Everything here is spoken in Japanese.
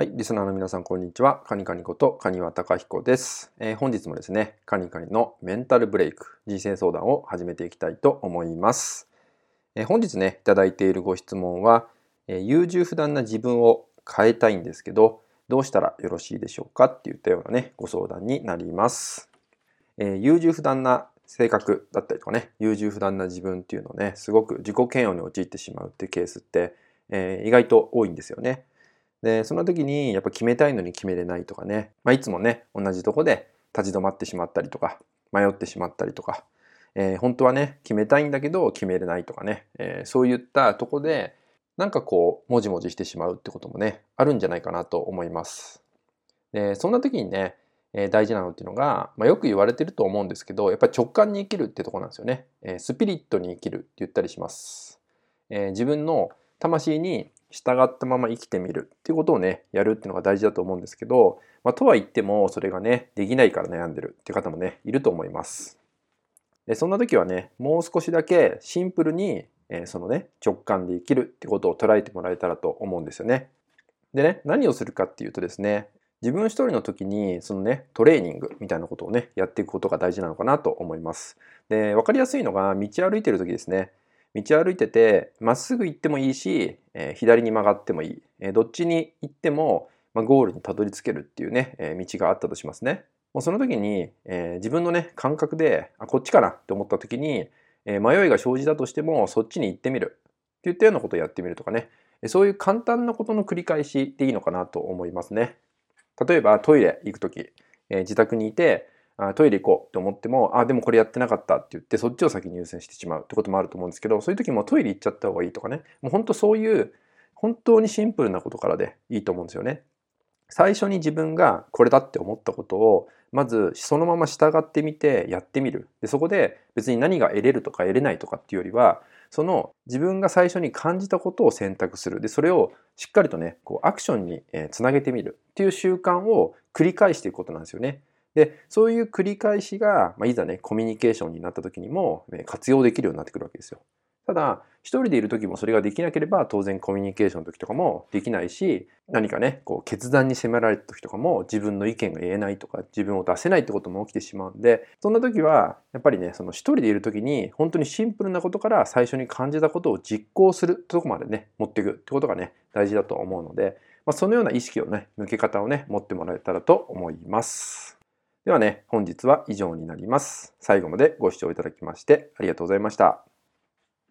はい、リスナーの皆さん、こんにちは。カニカニことカニワタカヒコです、えー、本日もですね、カニカニのメンタルブレイク、人生相談を始めていきたいと思います。えー、本日ね、いただいているご質問は、えー、優柔不断な自分を変えたいんですけど、どうしたらよろしいでしょうか？って言ったようなね、ご相談になります。え優柔不断な性格だったりとかね、優柔不断な自分っていうのね、すごく自己嫌悪に陥ってしまうっていうケースって、え意外と多いんですよね。で、その時にやっぱ決めたいのに決めれないとかね、まあ、いつもね、同じとこで立ち止まってしまったりとか、迷ってしまったりとか、えー、本当はね、決めたいんだけど決めれないとかね、えー、そういったとこで、なんかこう、もじもじしてしまうってこともね、あるんじゃないかなと思います。で、そんな時にね、えー、大事なのっていうのが、まあ、よく言われてると思うんですけど、やっぱり直感に生きるってとこなんですよね。えスピリットに生きるって言ったりします。え自分の魂に従ったまま生きてみるっていうことをね、やるっていうのが大事だと思うんですけど、まあ、とは言ってもそれがね、できないから悩んでるっていう方もね、いると思います。でそんな時はね、もう少しだけシンプルに、えー、そのね、直感で生きるってことを捉えてもらえたらと思うんですよね。でね、何をするかっていうとですね、自分一人の時にそのね、トレーニングみたいなことをね、やっていくことが大事なのかなと思います。で、わかりやすいのが道歩いてる時ですね。道歩いてて、まっすぐ行ってもいいし、えー、左に曲がってもいい。えー、どっちに行っても、まあ、ゴールにたどり着けるっていうね、えー、道があったとしますね。もうその時に、え自分のね、感覚で、あ、こっちかなって思った時に、え迷いが生じたとしても、そっちに行ってみる。っていったようなことをやってみるとかね。そういう簡単なことの繰り返しでいいのかなと思いますね。例えばトイレ行く時、え自宅にいて、あトイレ行こうって思っても、あ、でもこれやってなかったって言って、そっちを先に優先してしまうってこともあると思うんですけど、そういう時もトイレ行っちゃった方がいいとかね、もう本当そういう、本当にシンプルなことからでいいと思うんですよね。最初に自分がこれだって思ったことを、まずそのまま従ってみてやってみる。で、そこで別に何が得れるとか得れないとかっていうよりは、その自分が最初に感じたことを選択する。で、それをしっかりとね、こうアクションにつなげてみるっていう習慣を繰り返していくことなんですよね。で、そういう繰り返しが、まあ、いざね、コミュニケーションになった時にも、ね、活用できるようになってくるわけですよ。ただ、一人でいる時もそれができなければ、当然コミュニケーションの時とかもできないし、何かね、こう決断に迫られた時とかも自分の意見が言えないとか、自分を出せないってことも起きてしまうんで、そんな時は、やっぱりね、その一人でいる時に、本当にシンプルなことから最初に感じたことを実行するとこまでね、持っていくってことがね、大事だと思うので、まあ、そのような意識をね、向け方をね、持ってもらえたらと思います。ではね、本日は以上になります。最後までご視聴いただきましてありがとうございました。